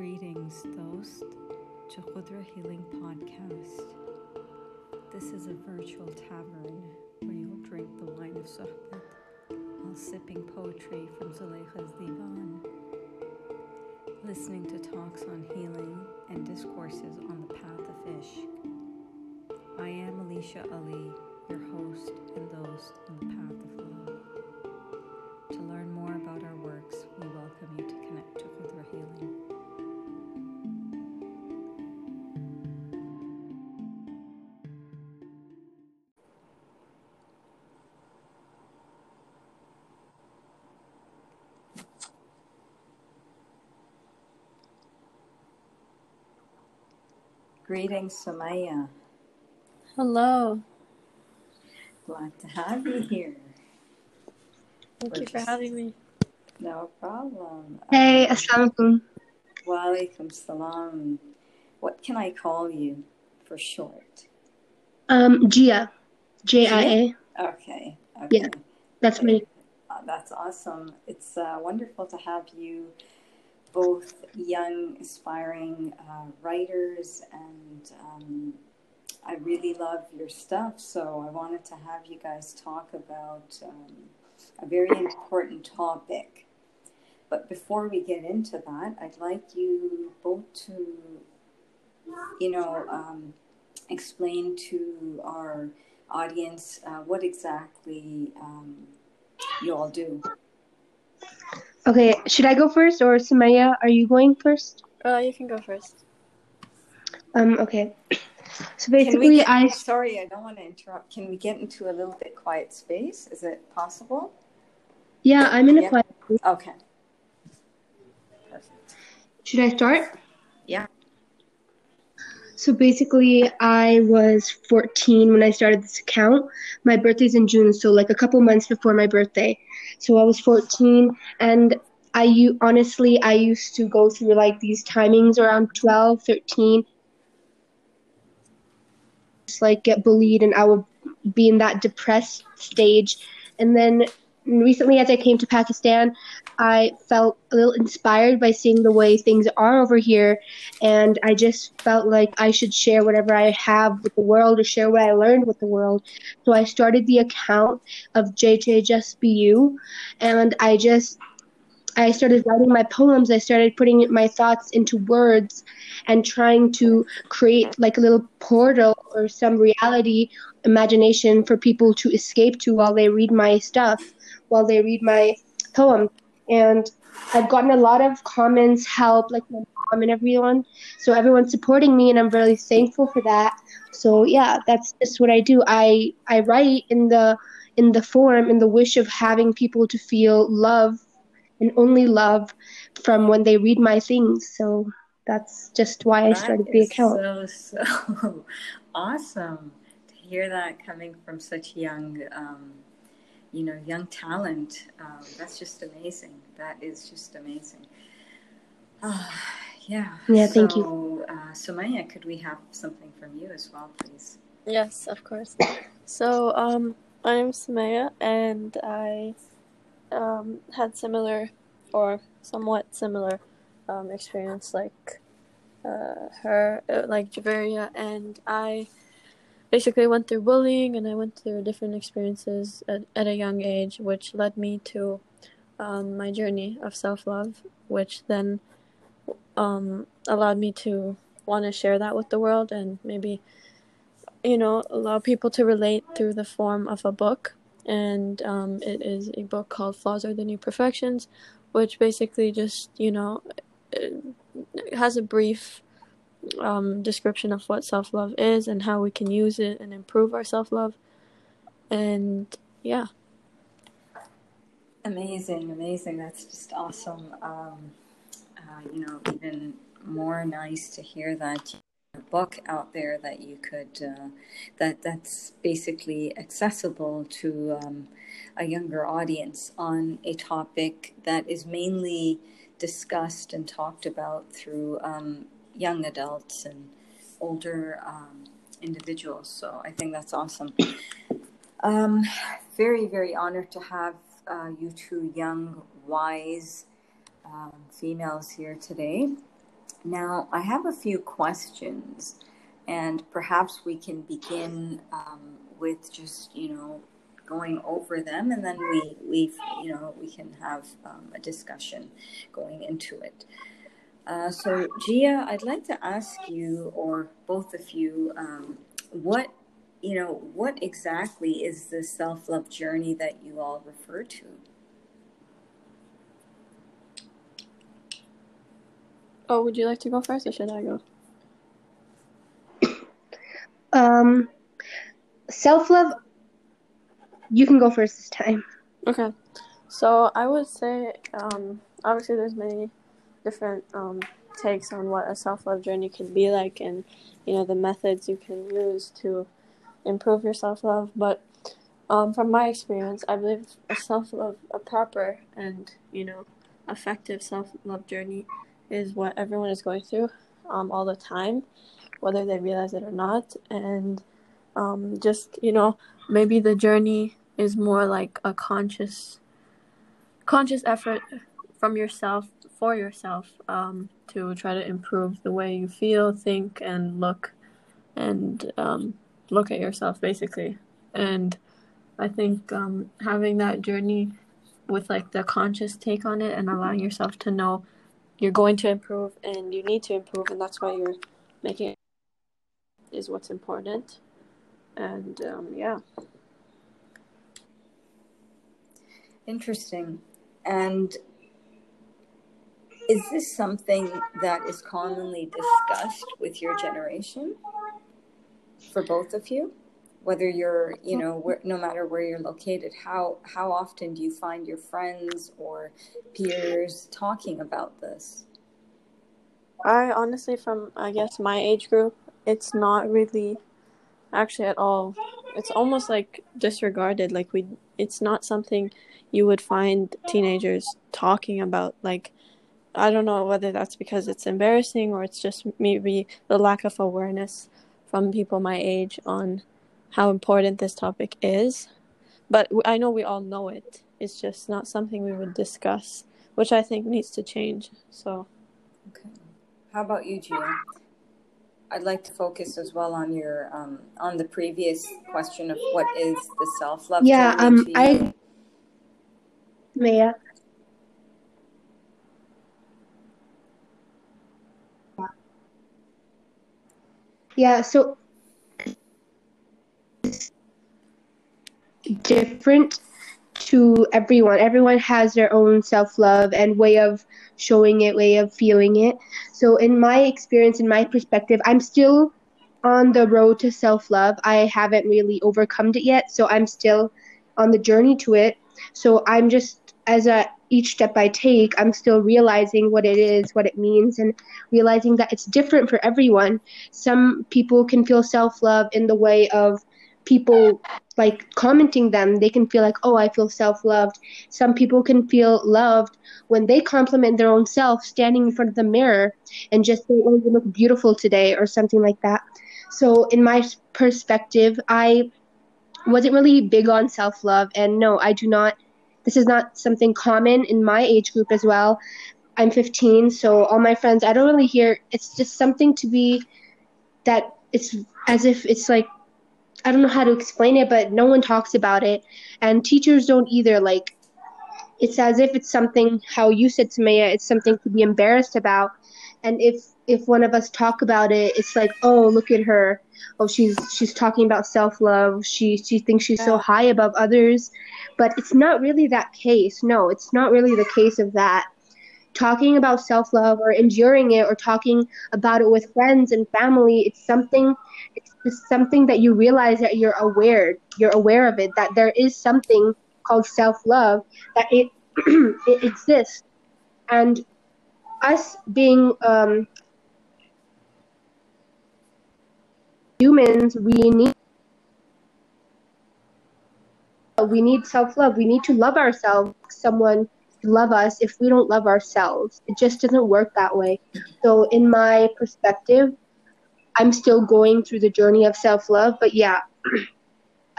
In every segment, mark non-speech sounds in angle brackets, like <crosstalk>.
Greetings, Dost, to Khudra Healing Podcast. This is a virtual tavern where you'll drink the wine of Sohbat while sipping poetry from Zuleika's Divan, listening to talks on healing and discourses on the path of Ishq. I am Alicia Ali, your host and Dost on the path of love. Greetings, Samaya. Hello. Glad to have you here. Thank We're you for just- having me. No problem. Hey, Um, assalamu alaikum. Walaikum salam. What can I call you for short? Um, Jia, J I A. Okay. okay. Yeah, That's me. Uh, that's awesome. It's uh, wonderful to have you, both young, aspiring uh, writers, and um, I really love your stuff. So I wanted to have you guys talk about um, a very important topic. But before we get into that, I'd like you both to, you know, um, explain to our audience uh, what exactly um, you all do. Okay, should I go first or Samaya, are you going first? Uh, you can go first. Um, okay. So basically, get, I sorry, I don't want to interrupt. Can we get into a little bit quiet space? Is it possible? yeah, I'm in a Yeah. quiet. Okay. Perfect. Should I start? Yeah. So basically, I was 14 when I started this account. My birthday's in June, so like a couple months before my birthday. So I was 14, and I u- honestly I used to go through like these timings around 12, 13, just like get bullied, and I would be in that depressed stage. And then recently, as I came to Pakistan, I felt a little inspired by seeing the way things are over here and I just felt like I should share whatever I have with the world or share what I learned with the world. So I started the account of JJ Just Be You, and I just I started writing my poems. I started putting my thoughts into words and trying to create like a little portal or some reality imagination for people to escape to while they read my stuff, while they read my poem. And I've gotten a lot of comments, help, like my mom and everyone. So everyone's supporting me, and I'm really thankful for that. So yeah, that's just what I do. I I write in the in the form in the wish of having people to feel love and only love from when they read my things. So that's just why I started the account. So, so <laughs> awesome to hear that coming from such young, um, you know, young talent. Um, that's just amazing. That is just amazing. Ah, yeah. Yeah, thank you. So, uh, Sumaya, could we have something from you as well, please? Yes, of course. So, um, I'm Samaya, and I um, had similar or somewhat similar um, experience like uh, her, uh, like Javeria, and I basically went through bullying and I went through different experiences at, at a young age, which led me to um, my journey of self love, which then um, allowed me to want to share that with the world and maybe, you know, allow people to relate through the form of a book. And um, it is a book called Flaws Are the New Perfections, which basically just, you know, has a brief um, description of what self love is and how we can use it and improve our self love. And yeah. Amazing, amazing. That's just awesome. Um, uh, you know, even more nice to hear that book out there that you could uh, that that's basically accessible to um, a younger audience on a topic that is mainly discussed and talked about through um, young adults and older um, individuals. So I think that's awesome. Um, very, very honored to have uh, you two young, wise um, females here today. Now, I have a few questions, and perhaps we can begin um, with just, you know, going over them, and then we, we you know, we can have um, a discussion going into it. Uh, so, Jia, I'd like to ask you, or both of you, um, what you know, what exactly is the self love journey that you all refer to? Oh, would you like to go first, or should I go? <coughs> Um, self love. You can go first this time. Okay, so I would say, um, obviously, there's many different um, takes on what a self love journey can be like, and you know the methods you can use to improve your self love. But um, from my experience, I believe a self love, a proper and you know effective self love journey is what everyone is going through um, all the time, whether they realize it or not. And um, just, you know, maybe the journey is more like a conscious conscious effort from yourself for yourself um, to try to improve the way you feel, think, and look, and um, look at yourself basically. And I think um, having that journey with like the conscious take on it and allowing yourself to know you're going to improve and you need to improve and that's why you're making it is what's important. And um, yeah. Interesting. And is this something that is commonly discussed with your generation? For both of you? Whether you're you know where, no matter where you're located how how often do you find your friends or peers talking about this? I honestly from i guess my age group it's not really actually at all it's almost like disregarded like we it's not something you would find teenagers talking about like i don't know whether that's because it's embarrassing or it's just maybe the lack of awareness from people my age on how important this topic is. But I know we all know it. It's just not something we would discuss, which I think needs to change. So, okay. How about you, Jia? I'd like to focus as well on your um, on the previous question of what is the self love. Yeah, um, I, Maya. Yeah, so different to everyone. Everyone has their own self love and way of showing it, way of feeling it. So, in my experience, in my perspective, I'm still on the road to self love. I haven't really overcome it yet, so I'm still on the journey to it. So, I'm just, as a each step I take, I'm still realizing what it is, what it means, and realizing that it's different for everyone. Some people can feel self love in the way of people like commenting them. They can feel like oh i feel self-loved. Some people can feel loved when they compliment their own self standing in front of the mirror and just say oh you look beautiful today or something like that. So in my perspective i wasn't really big on self-love and no i do not this is not something common in my age group as well i'm 15 so all my friends i don't really hear it's just something to be that it's as if it's like I don't know how to explain it, but no one talks about it, and teachers don't either. Like, it's as if it's something. How you said to Maya, it's something to be embarrassed about, and if if one of us talk about it, it's like, oh, look at her. Oh, she's she's talking about self love. She she thinks she's so high above others, but it's not really that case. No, it's not really the case of that. Talking about self love or enduring it or talking about it with friends and family, it's something it's just something that you realize that you're aware you're aware of it that there is something called self-love that it <clears throat> it exists and us being um, humans we need we need self-love. We need to love ourselves someone love us if we don't love ourselves. It just doesn't work that way. So in my perspective I'm still going through the journey of self love, but yeah, <clears throat>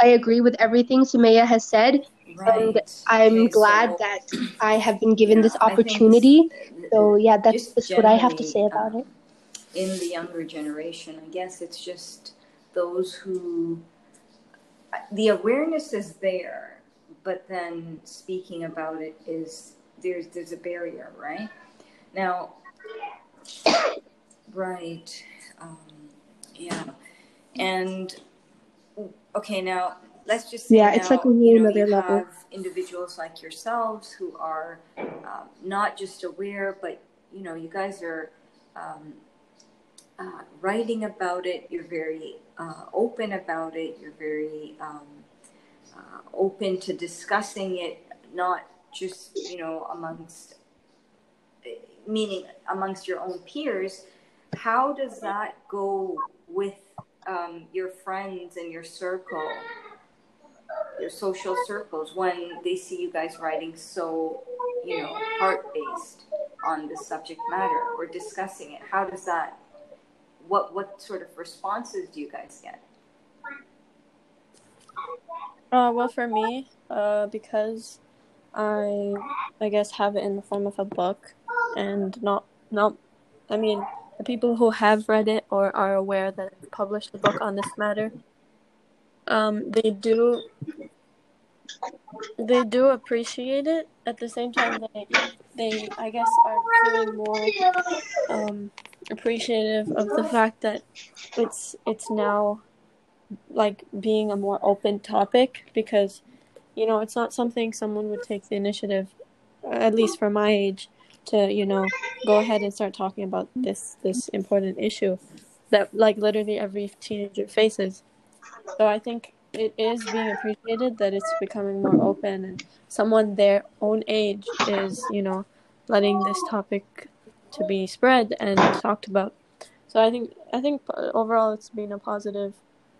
I agree with everything Sumaya has said. Right. And I'm Okay, glad so, that I have been given yeah, this opportunity. So yeah, that's, what I have to say about um, it. in the younger generation. I guess it's just those who the awareness is there, but then speaking about it is there's there's a barrier, right? Now, <coughs> right, um, yeah, and okay, now let's just say Yeah, it's now, like a whole you know nother level. have individuals like yourselves who are um, not just aware, but you know you guys are um, uh, writing about it. You're very uh, open about it. You're very um, uh, open to discussing it, not just you know amongst meaning amongst your own peers. How does that go with um, your friends and your circle, your social circles, when they see you guys writing so, you know, heart based on the subject matter or discussing it? How does that? What what sort of responses do you guys get? Uh, well, for me, uh, because I, I guess, have it in the form of a book, and not not, I mean, the people who have read it or are aware that I've published a book on this matter, um, they do, they do appreciate it. At the same time, they, they, I guess, are feeling more, um, appreciative of the fact that it's it's now like being a more open topic because you know it's not something someone would take the initiative at least for my age to you know go ahead and start talking about this this important issue that like literally every teenager faces so i think it is being appreciated that it's becoming more open and someone their own age is you know letting this topic to be spread and talked about so i think i think overall it's been a positive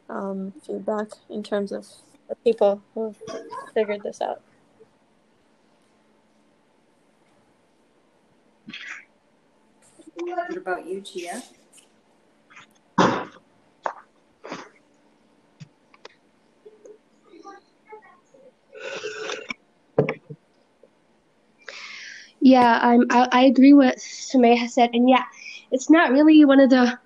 um, feedback in terms of people who've figured this out. What about you, Jia? Yeah, I'm, I, I agree with Sumaya has said. And yeah, it's not really one of the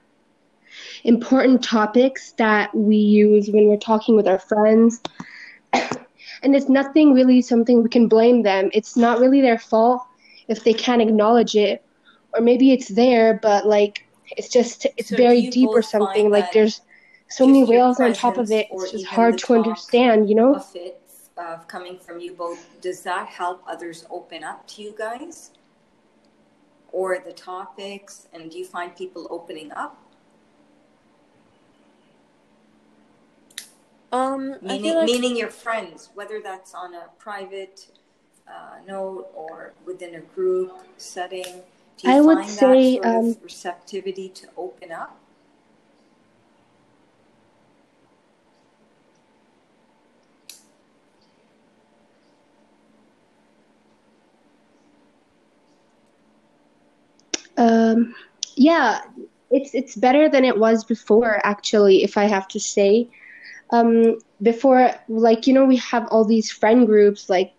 important topics that we use when we're talking with our friends. <coughs> and it's nothing really something we can blame them. It's not really their fault if they can't acknowledge it. Or maybe it's there, but like it's just it's So do very deep or something. Like there's so many your rails on top of it. It's just hard to understand, you know? of it of coming from you both, does that help others open up to you guys? Or the topics, and do you find people opening up? Um, Meaning, like meaning your friends, whether that's on a private uh, note or within a group setting. Do you I would say, um, of receptivity to open up? Um, yeah, it's it's better than it was before, actually, if I have to say. Um, before, like, you know, we have all these friend groups, like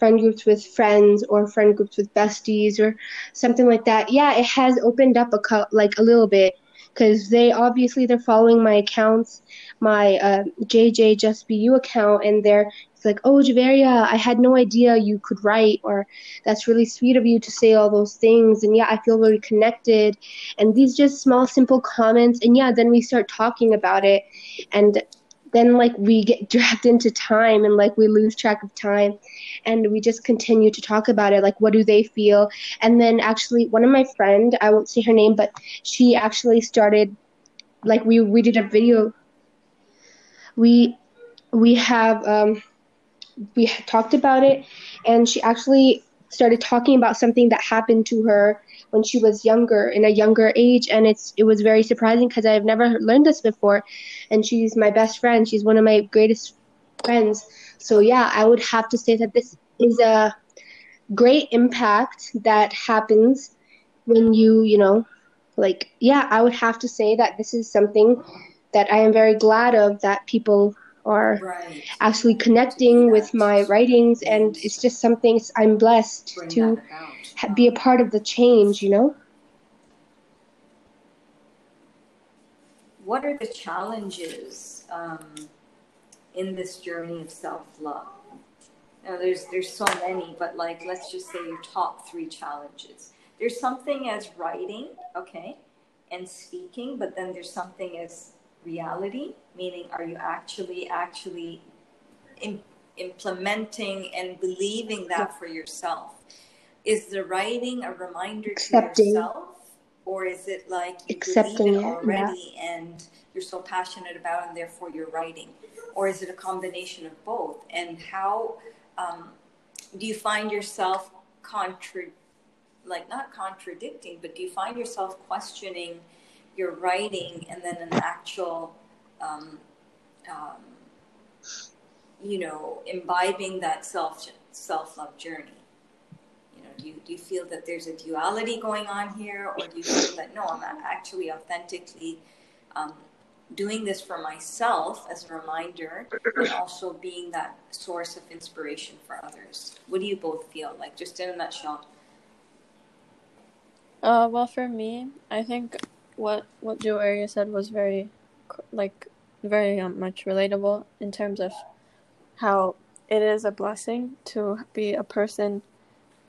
friend groups with friends or friend groups with besties or something like that. Yeah, it has opened up a co- like a little bit because they obviously they're following my accounts, my uh, JJ Just Be You account, and they're it's like, oh, Javeria, I had no idea you could write, or that's really sweet of you to say all those things, and yeah, I feel really connected, and these just small, simple comments, and yeah, then we start talking about it, and then like we get dragged into time and like we lose track of time and we just continue to talk about it like what do they feel? And then actually one of my friend i won't say her name but she actually started like we we did a video. We we have um we talked about it and she actually started talking about something that happened to her when she was younger in a younger age and it's it was very surprising because i've never learned this before. And she's my best friend. She's one of my greatest friends. So yeah i would have to say that this is a great impact that happens when you you know like yeah i would have to say that this is something that i am very glad of that people or right. actually connecting with my writings and it's just something i'm blessed Bring to ha- be a part of the change you know What are the challenges um, in this journey of self love? Now, there's there's so many, but like let's just say your top three challenges. There's something as writing, okay, and speaking, but then there's something as reality, meaning are you actually actually im- implementing and believing that for yourself? Is the writing a reminder to Accepting. yourself, or is it like you Accepting believe it already and you're so passionate about and therefore you're writing, or is it a combination of both? And how um, do you find yourself contra like not contradicting, but do you find yourself questioning your writing and then an actual, um, um, you know, imbibing that self self love journey? You know, do you, do you feel that there's a duality going on here, or do you feel that no, I'm actually authentically um, doing this for myself as a reminder, and also being that source of inspiration for others? What do you both feel like, just in a nutshell? Uh, well, for me, I think what what Javeria said was very, like, very um, much relatable in terms of how it is a blessing to be a person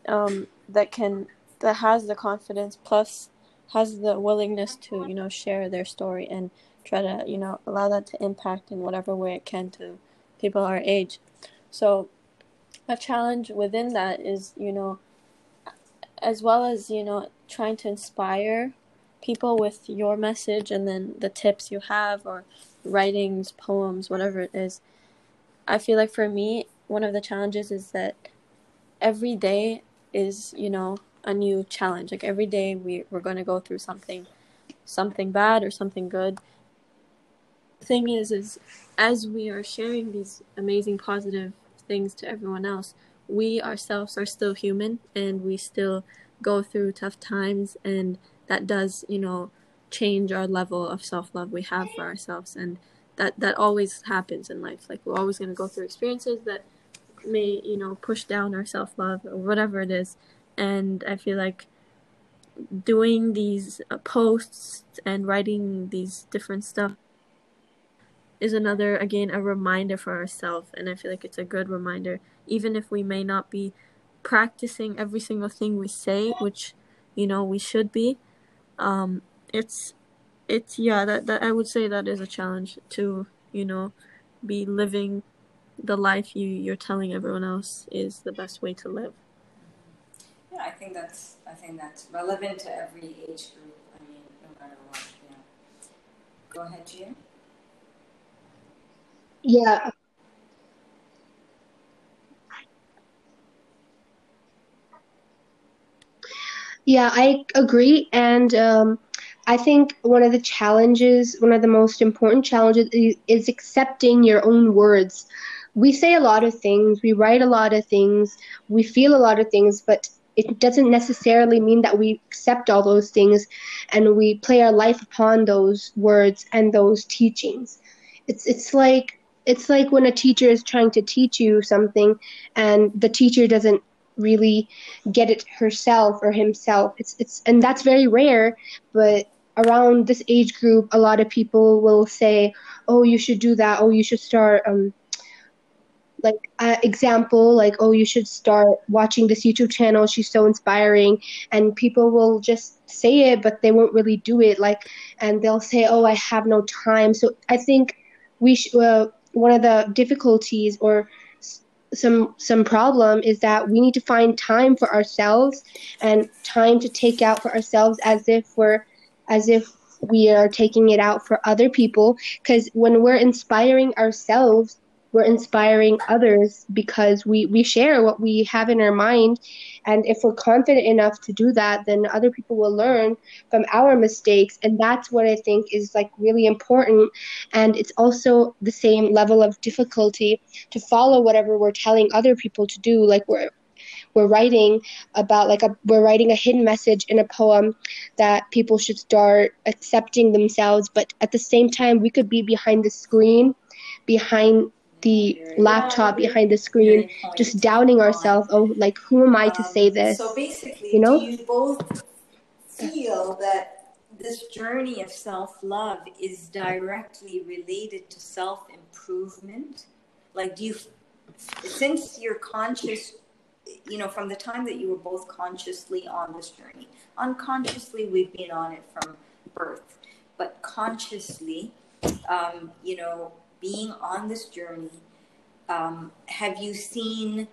um, that can that has the confidence plus has the willingness to you know share their story and try to you know allow that to impact in whatever way it can to people our age. So, a challenge within that is you know as well as you know trying to inspire people with your message and then the tips you have or writings poems whatever it is. I feel like for me one of the challenges is that every day is you know a new challenge. Like every day we, we're going to go through something something bad or something good. Thing is is as we are sharing these amazing positive things to everyone else we ourselves are still human and we still go through tough times and that does you know change our level of self-love we have for ourselves. And that that always happens in life. Like we're always going to go through experiences that may you know push down our self-love or whatever it is. And i feel like doing these uh, posts and writing these different stuff is another again a reminder for ourselves and i feel like it's a good reminder. Even if we may not be practicing every single thing we say which you know we should be um it's it's yeah that, that i would say that is a challenge to you know be living the life you you're telling everyone else is the best way to live Yeah, I think that's I think that's relevant to every age group. I mean, no matter what. Yeah. Go ahead, Jia. yeah Yeah, I agree. And um, I think one of the challenges, one of the most important challenges is, is accepting your own words. We say a lot of things, we write a lot of things, we feel a lot of things, but it doesn't necessarily mean that we accept all those things and we play our life upon those words and those teachings. It's it's like it's like when a teacher is trying to teach you something and the teacher doesn't really get it herself or himself. It's it's and that's very rare, but around this age group a lot of people will say, "Oh, you should do that. Oh, you should start um like uh, example like oh you should start watching this youtube channel she's so inspiring and people will just say it but they won't really do it like and they'll say oh i have no time so i think we sh- uh, one of the difficulties or some some problem is that we need to find time for ourselves and time to take out for ourselves as if we're as if we are taking it out for other people. Because when we're inspiring ourselves we're inspiring others because we we share what we have in our mind. And if we're confident enough to do that then other people will learn from our mistakes. And that's what i think is like really important. And it's also the same level of difficulty to follow whatever we're telling other people to do. Like we're we're writing about like a we're writing a hidden message in a poem that people should start accepting themselves. But at the same time we could be behind the screen behind the laptop behind the screen just doubting ourselves oh like who am i to say um, this? So basically you know? do you both feel that this journey of self-love is directly related to self-improvement? Like do you since you're conscious you know from the time that you were both consciously on this journey unconsciously we've been on it from birth but consciously um, you know being on this journey, um, have you seen,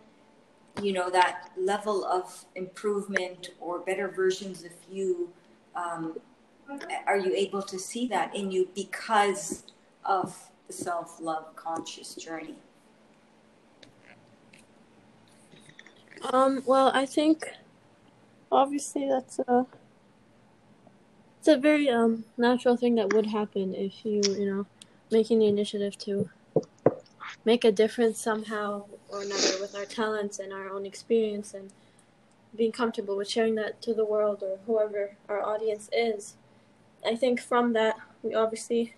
you know, that level of improvement or better versions of you? Um, are you able to see that in you because of the self love conscious journey? Um, well, I think obviously that's a it's a very um natural thing that would happen if you you know making the initiative to make a difference somehow or another with our talents and our own experience and being comfortable with sharing that to the world or whoever our audience is. I think from that, we obviously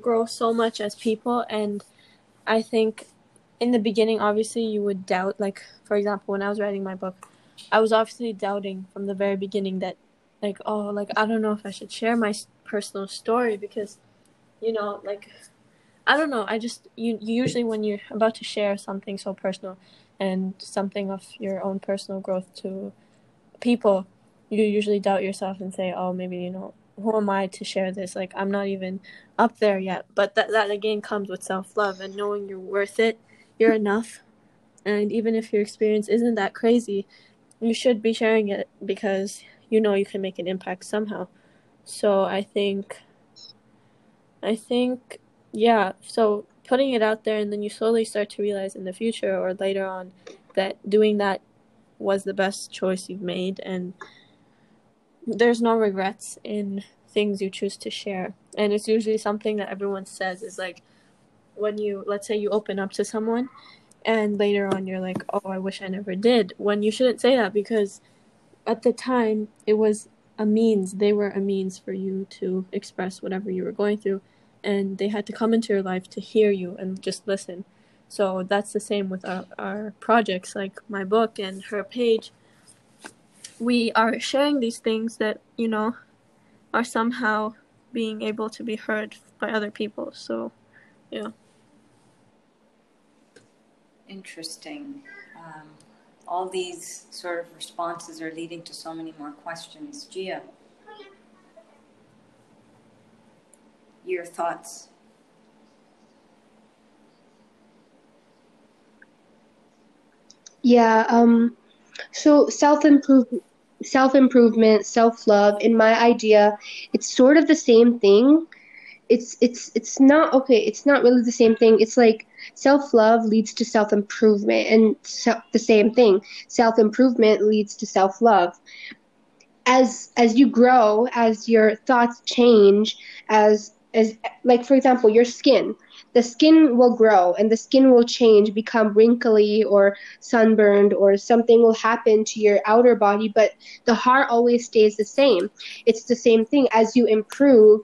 grow so much as people. And I think in the beginning, obviously, you would doubt, like, for example, when I was writing my book, I was obviously doubting from the very beginning that, like, oh, like, I don't know if I should share my personal story because you know, like I don't know. I just you, you usually when you're about to share something so personal and something of your own personal growth to people, you usually doubt yourself and say, "Oh, maybe you know, who am I to share this? Like I'm not even up there yet." But that that again comes with self-love and knowing you're worth it. You're enough. And even if your experience isn't that crazy, you should be sharing it because you know you can make an impact somehow. So I think I think, yeah, so putting it out there and then you slowly start to realize in the future or later on that doing that was the best choice you've made and there's no regrets in things you choose to share. And it's usually something that everyone says is like when you, let's say you open up to someone and later on you're like, oh, I wish I never did. When you shouldn't say that because at the time it was a means, they were a means for you to express whatever you were going through and they had to come into your life to hear you and just listen. So that's the same with our, our projects, like my book and her page. We are sharing these things that, you know, are somehow being able to be heard by other people. So, yeah. Interesting. Um, all these sort of responses are leading to so many more questions. Jia. Your thoughts? Yeah, um, so self improvement, self improvement, self love. In my idea, it's sort of the same thing. It's it's it's not okay. It's not really the same thing. It's like self love leads to self improvement, and so, the same thing. Self improvement leads to self love. As as you grow, as your thoughts change, as as like for example your skin. The skin will grow and the skin will change become wrinkly or sunburned or something will happen to your outer body but the heart always stays the same. It's the same thing as you improve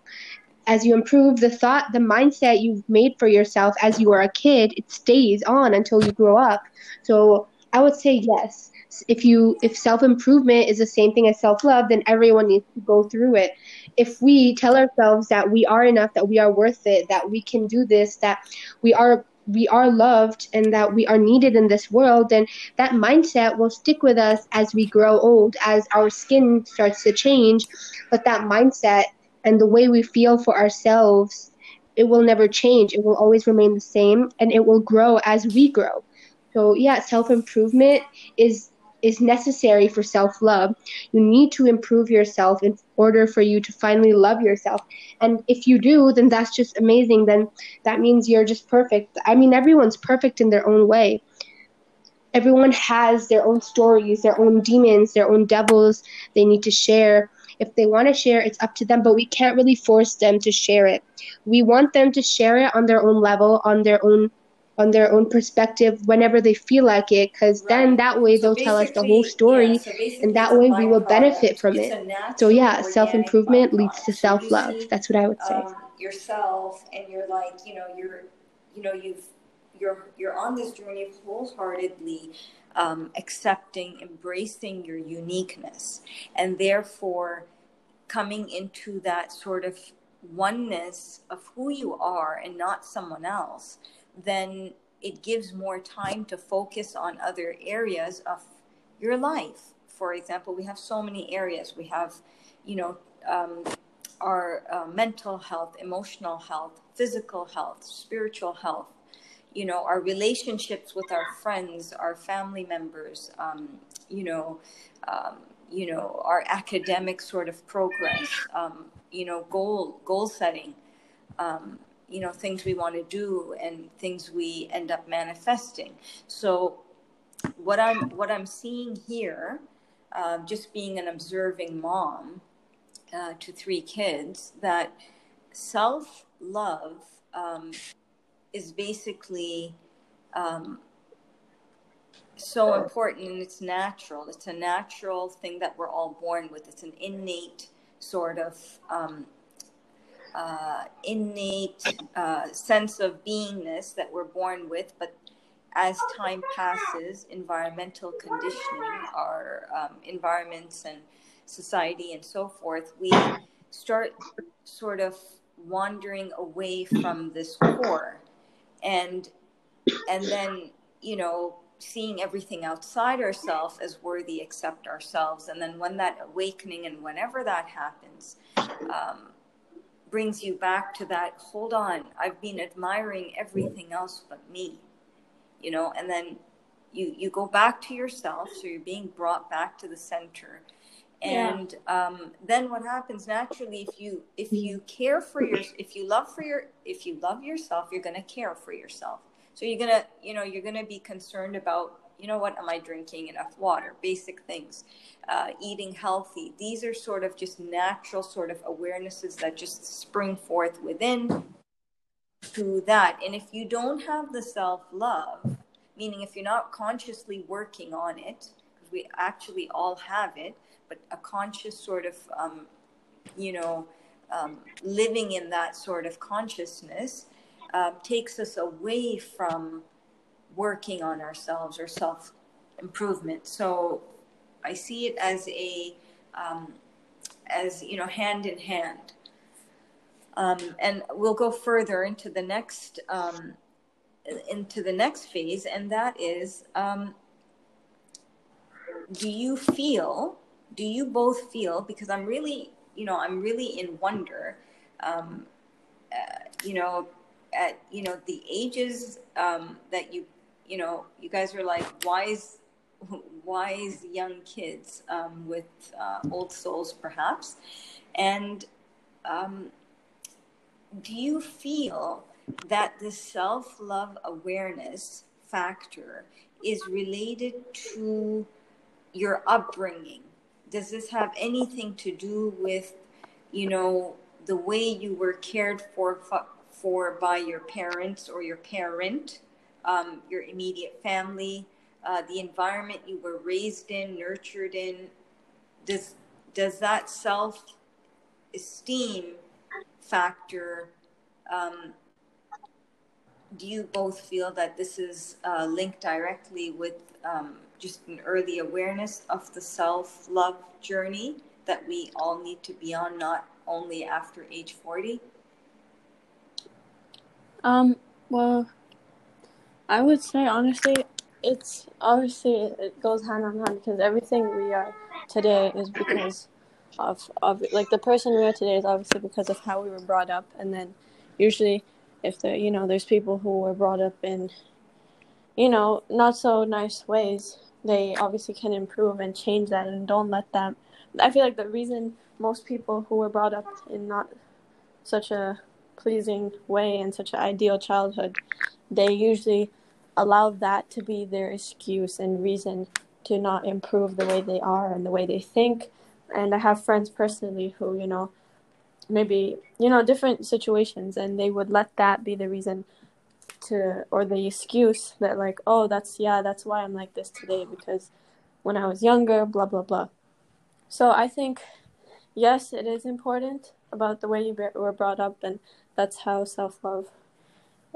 as you improve the thought the mindset you've made for yourself as you are a kid it stays on until you grow up. So i would say yes if you if self improvement is the same thing as self love then everyone needs to go through it if we tell ourselves that we are enough, that we are worth it, that we can do this, that we are we are loved and that we are needed in this world, then that mindset will stick with us as we grow old, as our skin starts to change. But that mindset and the way we feel for ourselves, it will never change. It will always remain the same and it will grow as we grow. So, yeah, self improvement is is necessary for self love. You need to improve yourself in order for you to finally love yourself. And if you do, then that's just amazing. Then that means you're just perfect. I mean, everyone's perfect in their own way. Everyone has their own stories, their own demons, their own devils they need to share. If they want to share, it's up to them, but we can't really force them to share it. We want them to share it on their own level, on their own on their own perspective whenever they feel like it because right. then that way they'll tell us the whole story yeah, so and that way we will benefit from it. so yeah self-improvement leads to self-love. that's what i would say. um, yourself and you're like you know you're you know you've you're you're on this journey of wholeheartedly um, accepting, embracing your uniqueness, and therefore coming into that sort of oneness of who you are and not someone else, then it gives more time to focus on other areas of your life. For example, we have so many areas. We have, you know, um, our uh, mental health, emotional health, physical health, spiritual health, you know our relationships with our friends our family members um, you know um, you know our academic sort of progress um, you know goal goal setting um, you know things we want to do and things we end up manifesting so what i'm what i'm seeing here uh, just being an observing mom uh, to three kids that self love um, is basically um, so important and it's natural. It's a natural thing that we're all born with. It's an innate sort of um, uh, innate uh, sense of beingness that we're born with, but as time passes, environmental conditioning, our um, environments and society and so forth, we start sort of wandering away from this core. And and then you know seeing everything outside ourselves as worthy except ourselves. And then when that awakening and whenever that happens um, brings you back to that hold on i've been admiring everything else but me you know? And then you you go back to yourself so you're being brought back to the center. And yeah. um, then what happens naturally if you if you care for your if you love for your if you love yourself you're going to care for yourself. So you're going to you know you're going to be concerned about you know what am i drinking enough water? Basic things uh, eating healthy. These are sort of just natural sort of awarenesses that just spring forth within to that. And if you don't have the self love meaning if you're not consciously working on it because we actually all have it but a conscious sort of, um, you know, um, living in that sort of consciousness uh, takes us away from working on ourselves or self improvement. So I see it as a, um, as you know, hand in hand. Um, and we'll go further into the next um, into the next phase, and that is, um, do you feel do you both feel because i'm really you know i'm really in wonder um, uh, you know at you know the ages um, that you you know you guys are like wise wise young kids um, with uh, old souls perhaps? And um, do you feel that the self-love awareness factor is related to your upbringing? Does this have anything to do with you know the way you were cared for for by your parents or your parent um, your immediate family uh, the environment you were raised in nurtured in does does that self esteem factor um, do you both feel that this is uh, linked directly with um, just an early awareness of the self love journey that we all need to be on, not only after age 40? Um, well, I would say honestly, it's obviously it goes hand on hand because everything we are today is because of, of like the person we are today is obviously because of how we were brought up, and then usually if the you know there's people who were brought up in you know not so nice ways they obviously can improve and change that and don't let them. I feel like the reason most people who were brought up in not such a pleasing way and such an ideal childhood they usually allow that to be their excuse and reason to not improve the way they are and the way they think. And i have friends personally who you know maybe you know different situations and they would let that be the reason to or the excuse that like oh that's yeah that's why i'm like this today because when i was younger blah blah blah. So i think yes it is important about the way you were brought up and that's how self-love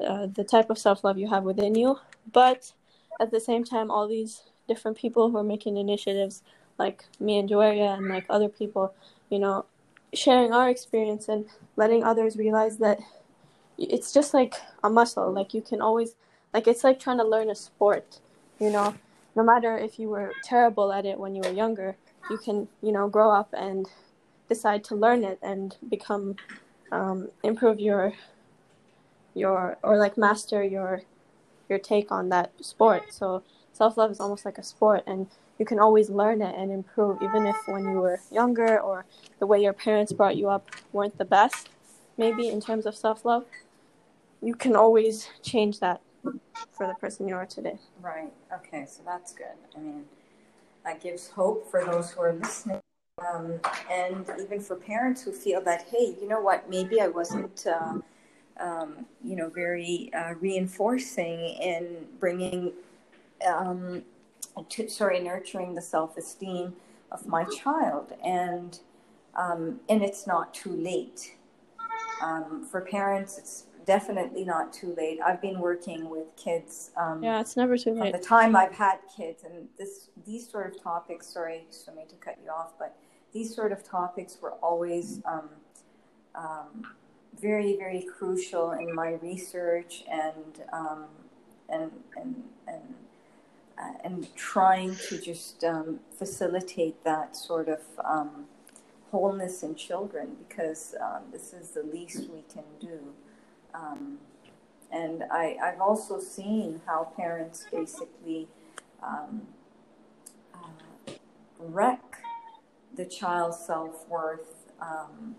uh, the type of self love you have within you. But at the same time, all these different people who are making initiatives, like me and Javeria, and like other people, you know, sharing our experience and letting others realize that it's just like a muscle. Like you can always, like it's like trying to learn a sport, you know. No matter if you were terrible at it when you were younger, you can, you know, grow up and decide to learn it and become, um, improve your, your or like master your, your take on that sport. So self love is almost like a sport, and you can always learn it and improve, even if when you were younger or the way your parents brought you up weren't the best, maybe in terms of self love you can always change that for the person you are today. Right. Okay. So that's good. I mean, that gives hope for those who are listening. Um, and even for parents who feel that, hey, you know what, maybe I wasn't, uh, um, you know, very uh, reinforcing in bringing, um, to, sorry, nurturing the self esteem of my child. And, um, and it's not too late. Um, for parents, it's definitely not too late. I've been working with kids. Um, yeah, it's never too late. From the time I've had kids, and this these sort of topics. Sorry, for me to cut you off, but these sort of topics were always um, um, very, very crucial in my research and um, and and and. Uh, and trying to just um, facilitate that sort of um, wholeness in children because this is the least we can do. Um, and I, I've also seen how parents basically um, uh, wreck the child's self worth um,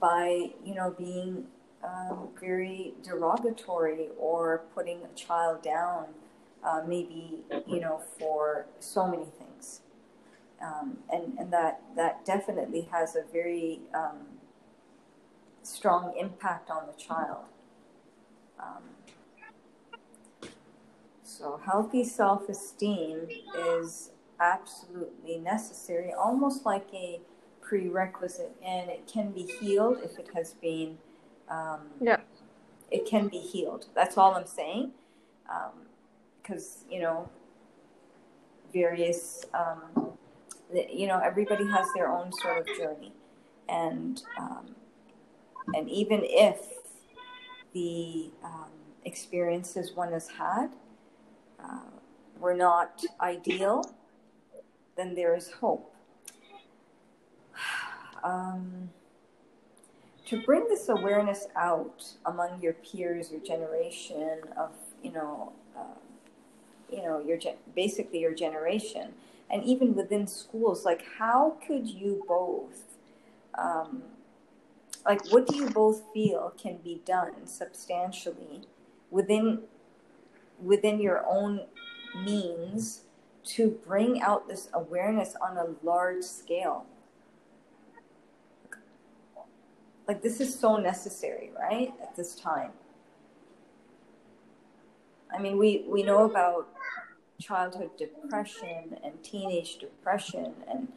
by, you know, being um, very derogatory or putting a child down, uh, maybe, you know, for so many things. Um, and and that, that definitely has a very um, strong impact on the child. Um, so, healthy self esteem is absolutely necessary, almost like a prerequisite, and it can be healed if it has been. Um, yeah. It can be healed. That's all I'm saying. Because, um, you know, various, um, you know, everybody has their own sort of journey. And um, and even if the um, experiences one has had uh, were not ideal, then there is hope. Um, to bring this awareness out among your peers, your generation of, you know, uh, you know, your basically your generation, and even within schools, like how could you both um, like what do you both feel can be done substantially within within your own means to bring out this awareness on a large scale like this is so necessary right at this time i mean we we know about childhood depression and teenage depression and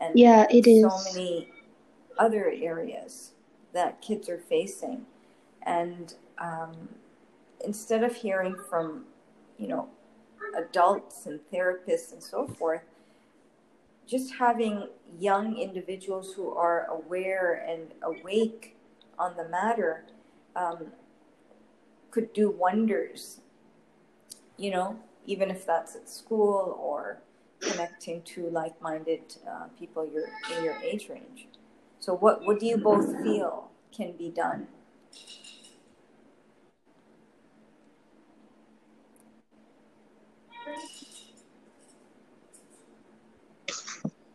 and yeah it so is. many other areas that kids are facing. And um, instead of hearing from, you know, adults and therapists and so forth, just having young individuals who are aware and awake on the matter um, could do wonders, you know, even if that's at school or connecting to like minded uh, people your, in your age range. So, what, what do you both feel can be done?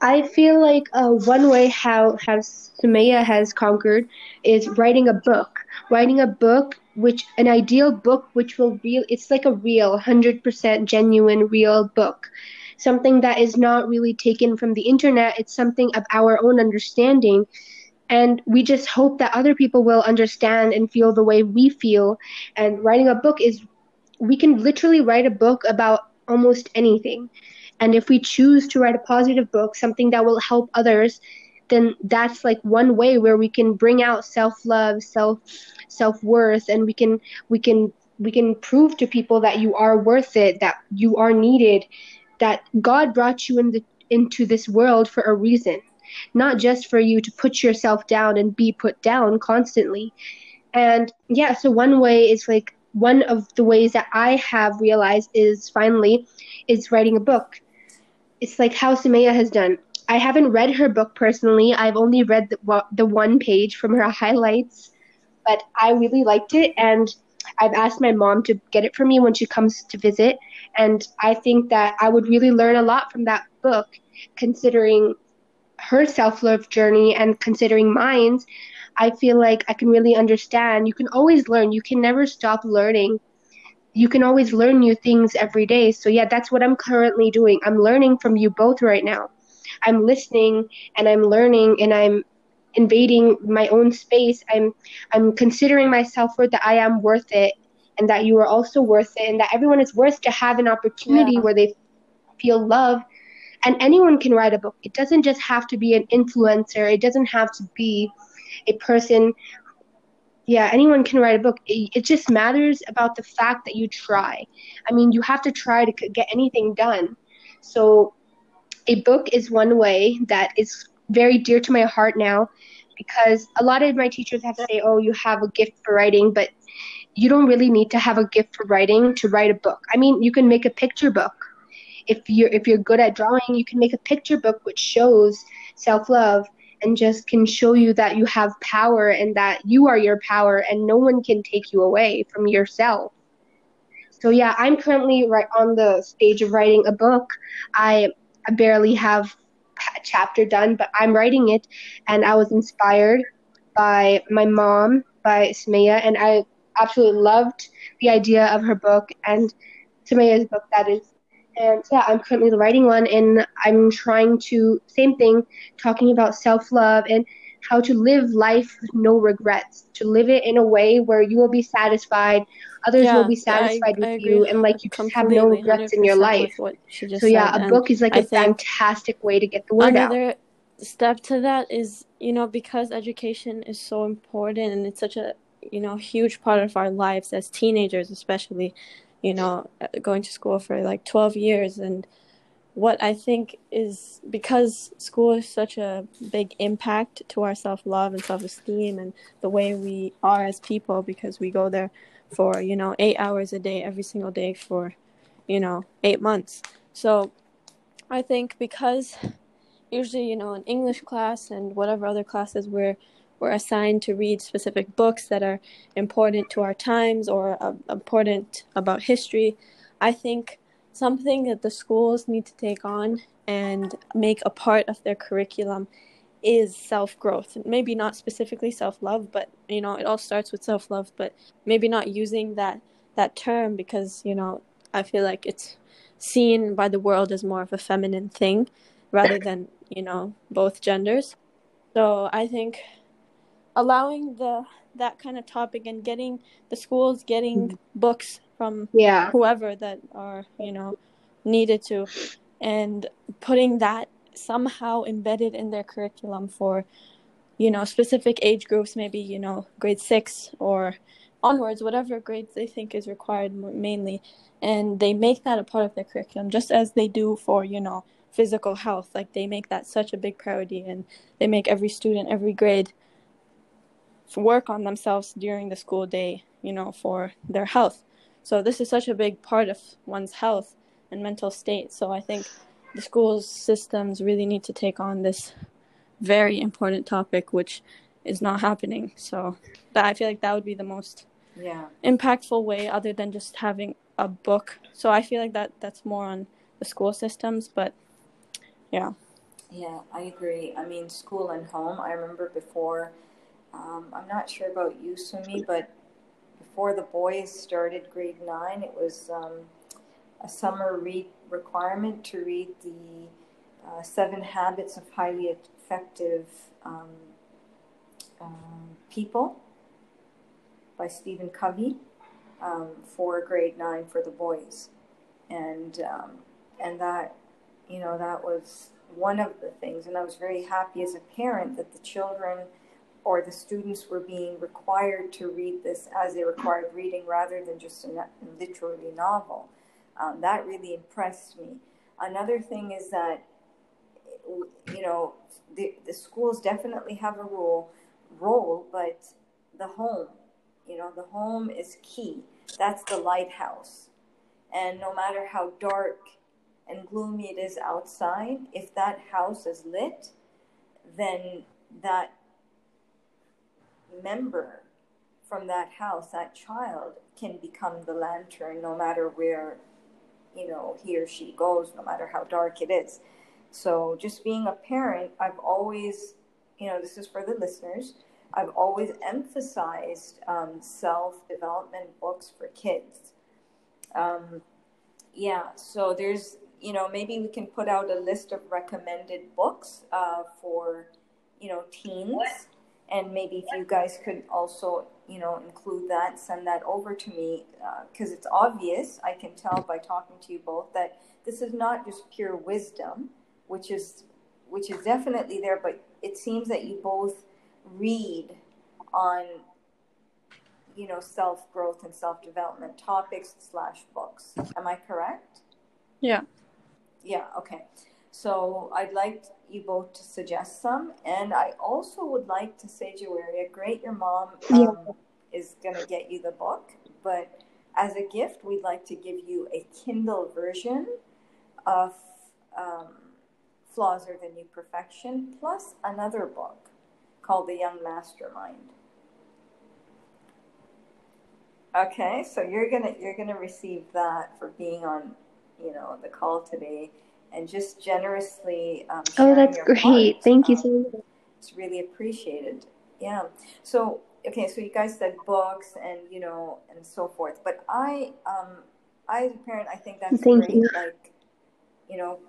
I feel like uh, one way how how Sumaya has conquered is writing a book. Writing a book, which an ideal book, which will real. It's like a real, hundred percent genuine, real book something that is not really taken from the internet. It's something of our own understanding. And we just hope that other people will understand and feel the way we feel. And writing a book is, we can literally write a book about almost anything. And if we choose to write a positive book, something that will help others, then that's like one way where we can bring out self-love self self-worth and we can we can we can prove to people that you are worth it that you are needed that god brought you in the into this world for a reason not just for you to put yourself down and be put down constantly. And yeah so one way is like one of the ways that i have realized is finally is writing a book it's like how Sumaya has done I haven't read her book personally. I've only read the, the one page from her <laughs> highlights, but I really liked it, and I've asked my mom to get it for me when she comes to visit. And I think that I would really learn a lot from that book, considering her self love journey and considering mine's. I feel like I can really understand. You can always learn, you can never stop learning. You can always learn new things every day. So, yeah, that's what I'm currently doing. I'm learning from you both right now. I'm listening and I'm learning and I'm invading my own space. I'm I'm considering myself worth that I am worth it and that you are also worth it and that everyone is worth to have an opportunity yeah. where they feel love and anyone can write a book. It doesn't just have to be an influencer. It doesn't have to be a person yeah, anyone can write a book. It, it just matters about the fact that you try. I mean, you have to try to get anything done. So a book is one way that is very dear to my heart now because a lot of my teachers have to say, oh, you have a gift for writing, but you don't really need to have a gift for writing to write a book. I mean, you can make a picture book. If you're if you're good at drawing, you can make a picture book which shows self-love and just can show you that you have power and that you are your power and no one can take you away from yourself. So yeah, I'm currently right on the stage of writing a book. I barely have a chapter done, but I'm writing it, and I was inspired by my mom, by Sumaya, and I absolutely loved the idea of her book and Sumaya's book, that is. And yeah, I'm currently writing one, and I'm trying to, same thing, talking about self love and how to live life with no regrets, to live it in a way where you will be satisfied, others yeah, will be satisfied I, with I you, and like you just have no regrets in your life. So yeah, a book is like I a fantastic way to get the word another out. step to that is you know because education is so important and it's such a you know huge part of our lives as teenagers, especially you know uh, going to school for like 12 years and what I think is because school is such a big impact to our self love and self esteem and the way we are as people because we go there for, you know, eight hours a day every single day for, you know, eight months. So I think because usually, you know, in English class and whatever other classes we're we're assigned to read specific books that are important to our times or uh, important about history. I think something that the schools need to take on and make a part of their curriculum is self growth. Maybe not specifically self love, but you know, it all starts with self love, but maybe not using that that term because, you know, I feel like it's seen by the world as more of a feminine thing rather than, you know, both genders. So I think allowing the that kind of topic and getting the schools getting mm-hmm. books from yeah. whoever that are you know needed to and putting that somehow embedded in their curriculum for you know specific age groups maybe you know grade 6 or onwards whatever grades they think is required mainly and they make that a part of their curriculum just as they do for you know physical health like they make that such a big priority and they make every student every grade work on themselves during the school day you know for their health so this is such a big part of one's health and mental state. So I think the school systems really need to take on this very important topic, which is not happening. So that I feel like that would be the most yeah impactful way, other than just having a book. So I feel like that that's more on the school systems, but yeah. Yeah, I agree. I mean, school and home. I remember before. Um, I'm not sure about you, Sumi, but before the boys started grade nine, it was um, a summer read requirement to read the uh, Seven Habits of Highly Effective um, uh, People by Stephen Covey um, for grade nine for the boys, and um, and that you know that was one of the things, and I was very happy as a parent that the children or the students were being required to read this as a required reading rather than just a literary novel. Um, that really impressed me. Another thing is that, you know, the, the schools definitely have a role, role, but the home, you know, the home is key. That's the lighthouse. And no matter how dark and gloomy it is outside, if that house is lit, then that member from that house, that child, can become the lantern no matter where, you know, he or she goes, no matter how dark it is. So just being a parent, I've always, you know, this is for the listeners, I've always emphasized um, self development books for kids. Um, yeah, so there's, you know, maybe we can put out a list of recommended books uh, for, you know, teens. And maybe if you guys could also, you know, include that, send that over to me, because uh, it's obvious, I can tell by talking to you both, that this is not just pure wisdom, which is which is definitely there, but it seems that you both read on you know self growth and self development topics slash books. Am I correct? Yeah. Yeah. Okay. So I'd like you both to suggest some, and I also would like to say, Javeria, great, your mom um, yeah. is going to get you the book, but as a gift, we'd like to give you a Kindle version of um, Flaws Are the New Perfection, plus another book called The Young Mastermind. Okay, so you're gonna you're gonna receive that for being on, you know, the call today, and just generously. Um, oh, that's great! Thank you so um, much. It's really appreciated. Yeah. So okay, so you guys said books and you know and so forth, but I um I as a parent I think that's Thank great. You. Like, you know,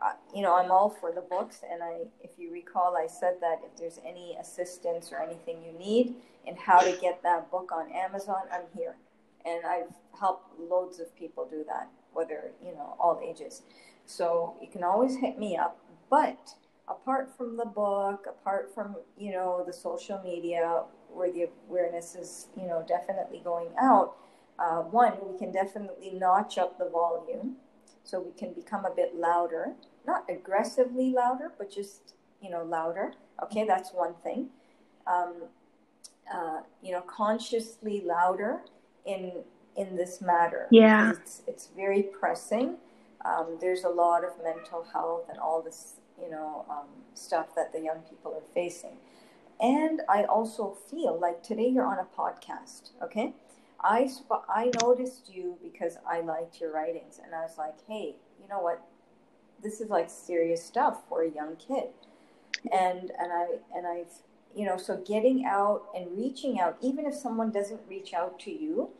I, you know, I'm all for the books, and I, if you recall, I said that if there's any assistance or anything you need in how to get that book on Amazon, I'm here, and I've helped loads of people do that, whether you know all ages. So you can always hit me up. But apart from the book, apart from you know the social media where the awareness is you know definitely going out, uh, one we can definitely notch up the volume so we can become a bit louder, not aggressively louder, but just you know louder. Okay, that's one thing. Um, uh, you know, consciously louder in in this matter. Yeah, it's it's very pressing. Um, there's a lot of mental health and all this you know um, stuff that the young people are facing. And I also feel like today you're on a podcast, okay? I sp- I noticed you because I liked your writings, and I was like, hey, you know what? This is like serious stuff for a young kid, and and I and I've you know so getting out and reaching out, even if someone doesn't reach out to you,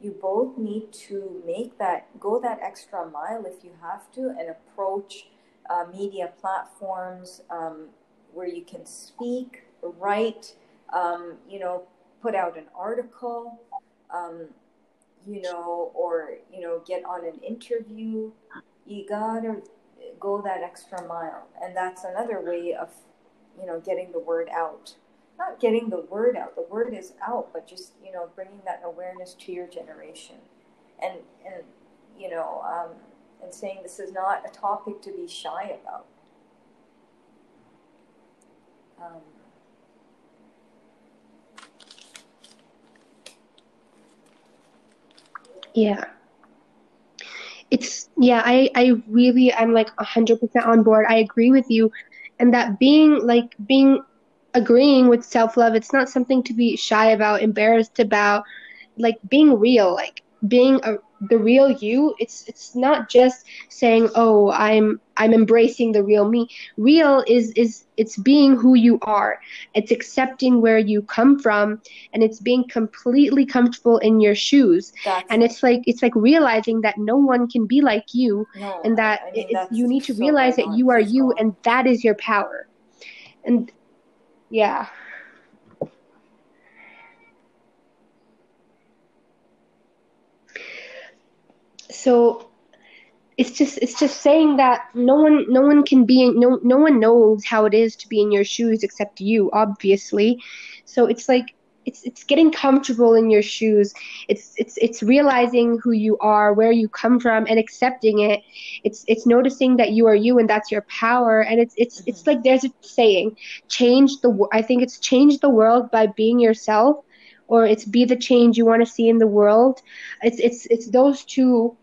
you both need to make that go that extra mile if you have to, and approach uh, media platforms um, where you can speak, write, um, you know, put out an article um, you know, or, you know, get on an interview. You gotta go that extra mile. And that's another way of, you know, getting the word out. Not getting the word out, the word is out, but just, you know, bringing that awareness to your generation. And, and you know, um, and saying this is not a topic to be shy about. Um, Yeah. It's yeah, I I really I'm like 100% on board. I agree with you and that being like being agreeing with self-love, it's not something to be shy about, embarrassed about, like being real, like being a the real you it's it's not just saying oh i'm i'm embracing the real me. Real is is it's being who you are. It's accepting where you come from and it's being completely comfortable in your shoes. That's and it's like it's like realizing that no one can be like you no, and that I mean, it, you need to so realize that you are you and that is your power. And yeah. So it's just it's just saying that no one no one can be in no no one knows how it is to be in your shoes except you obviously. So it's like it's it's getting comfortable in your shoes. It's it's it's realizing who you are where you come from and accepting it. It's it's noticing that you are you and that's your power. And it's it's mm-hmm. it's like there's a saying change the i think it's change the world by being yourself or it's be the change you want to see in the world. It's it's it's those two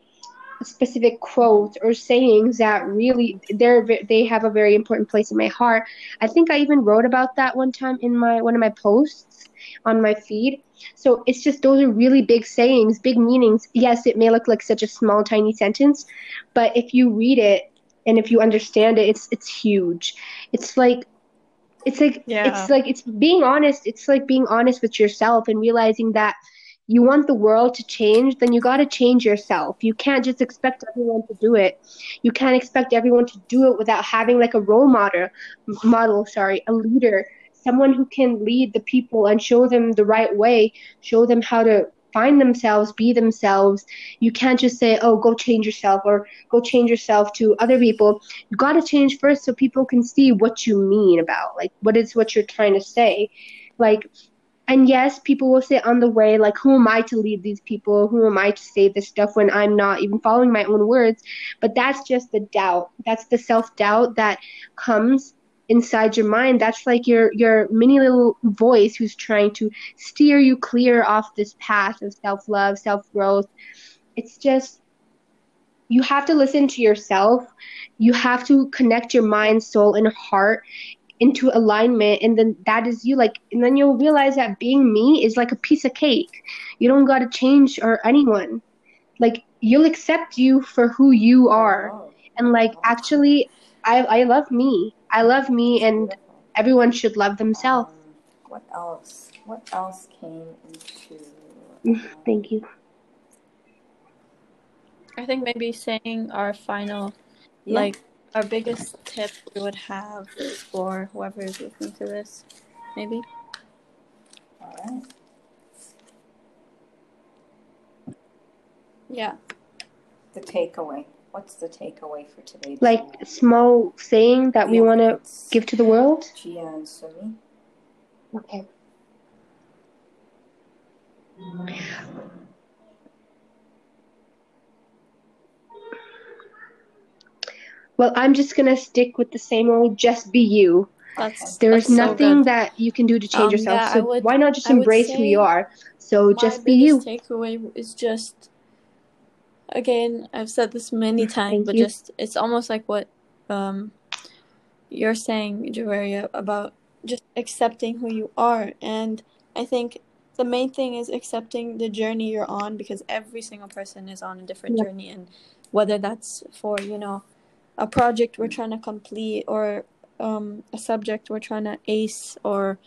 specific quotes or sayings that really they're they have a very important place in my heart. I think I even wrote about that one time in my one of my posts on my feed. So it's just those are really big sayings, big meanings. Yes, it may look like such a small tiny sentence, but if you read it and if you understand it, it's it's huge. It's like it's like yeah. it's like it's being honest. It's like being honest with yourself and realizing that you want the world to change, then you got to change yourself. You can't just expect everyone to do it. You can't expect everyone to do it without having like a role model, model, sorry, a leader, someone who can lead the people and show them the right way, show them how to find themselves, be themselves. You can't just say, "Oh, go change yourself" or "Go change yourself" to other people. You got to change first so people can see what you mean about like what is what you're trying to say. Like and yes, people will say on the way, like, who am I to lead these people? Who am I to say this stuff when I'm not even following my own words? But that's just the doubt. That's the self doubt that comes inside your mind. That's like your your mini little voice who's trying to steer you clear off this path of self love, self growth. It's just you have to listen to yourself. You have to connect your mind, soul, and heart into alignment and then that is you like and then you'll realize that being me is like a piece of cake. You don't got to change or anyone. Like you'll accept you for who you are. And like actually i i love me. I love me and everyone should love themselves. Um, what else? What else came into mm, thank you. I think maybe saying our final yeah. like our biggest tip we would have for whoever is listening to this, maybe. All right. Yeah. The takeaway. What's the takeaway for today? Like a small saying that yeah, we want to give to the world? Jia and Sumi. Okay. Well, I'm just gonna stick with the same old. Just be you. That's, There's that's nothing so that you can do to change um, yourself. Yeah, so would, why not just embrace who you are? So just be you. Takeaway is just again. I've said this many times, Thank but you. just it's almost like what um, you're saying, Javeria, about just accepting who you are. And I think the main thing is accepting the journey you're on because every single person is on a different yeah. journey, and whether that's for you know a project we're trying to complete or um, a subject we're trying to ace or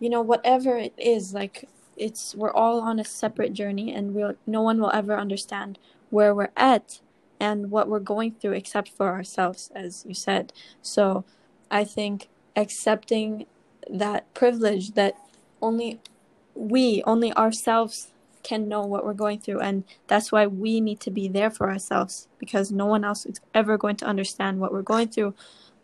you know whatever it is like it's we're all on a separate journey and we'll no one will ever understand where we're at and what we're going through except for ourselves as you said. So i think accepting that privilege that only we only ourselves can know what we're going through and that's why we need to be there for ourselves because no one else is ever going to understand what we're going through.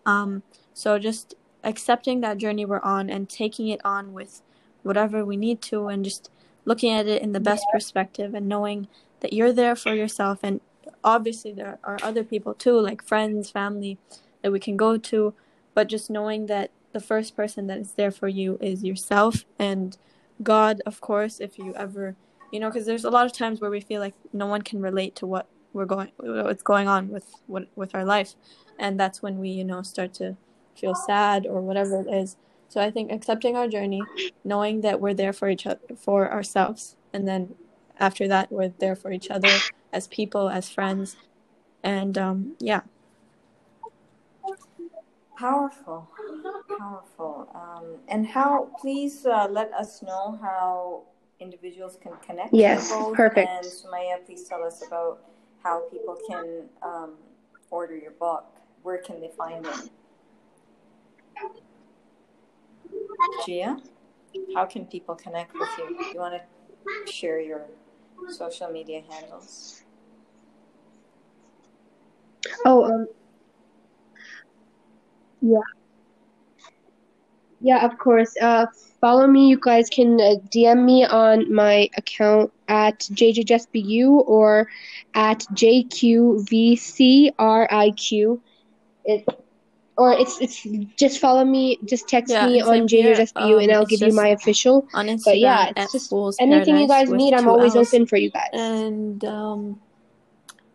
Um, so just accepting that journey we're on and taking it on with whatever we need to and just looking at it in the best perspective and knowing that you're there for yourself and obviously there are other people too like friends family that we can go to but just knowing that the first person that is there for you is yourself and god of course if you ever you know because there's a lot of times where we feel like no one can relate to what we're going what's going on with what with our life. And that's when we you know start to feel sad or whatever it is. So i think accepting our journey knowing that we're there for each other for ourselves and then after that we're there for each other as people as friends. And um yeah. Powerful. Powerful. Um and how please uh, let us know how individuals can connect. Yes, perfect. And Sumaya, please tell us about how people can um, order your book. Where can they find it? Jia, how can people connect with you? You want to share your social media handles? Oh, um, yeah. Yeah, of course. Uh, follow me. You guys can uh, DM me on my account at JJSBU or at JQVCRIQ. It, or it's it's just follow me. Just text Yeah, me on. JJSBU and Um, I'll give you my official. On Instagram, But yeah, it's just anything you guys need. I'm always L's. open for you guys. And um,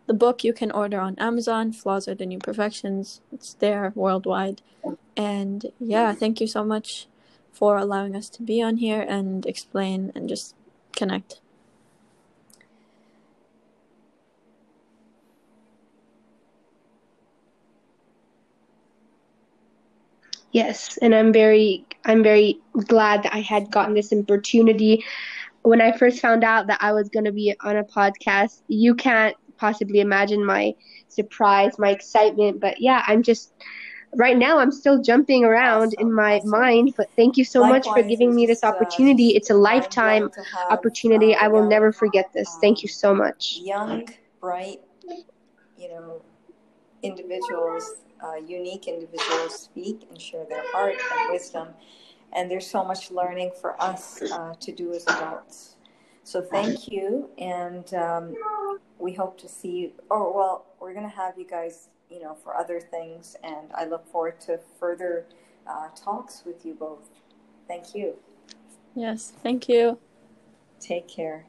the book you can order on Amazon. Flaws are the new perfections. It's there worldwide. And yeah, thank you so much for allowing us to be on here and explain and just connect. Yes, and I'm very I'm very glad that I had gotten this opportunity. When I first found out that I was going to be on a podcast, you can't possibly imagine my surprise, my excitement, but yeah, I'm just right now I'm still jumping around in my awesome. mind, but thank you so much for giving me this uh, opportunity. It's a I'm lifetime opportunity. I will young, never forget this. Thank you so much. young, bright, you know, individuals, uh, unique individuals speak and share their heart and wisdom. And there's so much learning for us uh, to do as adults. So thank you, and um, we hope to see you. Oh well, we're gonna have you guys, you know, for other things, and I look forward to further uh, talks with you both. Thank you. Yes, thank you. Take care.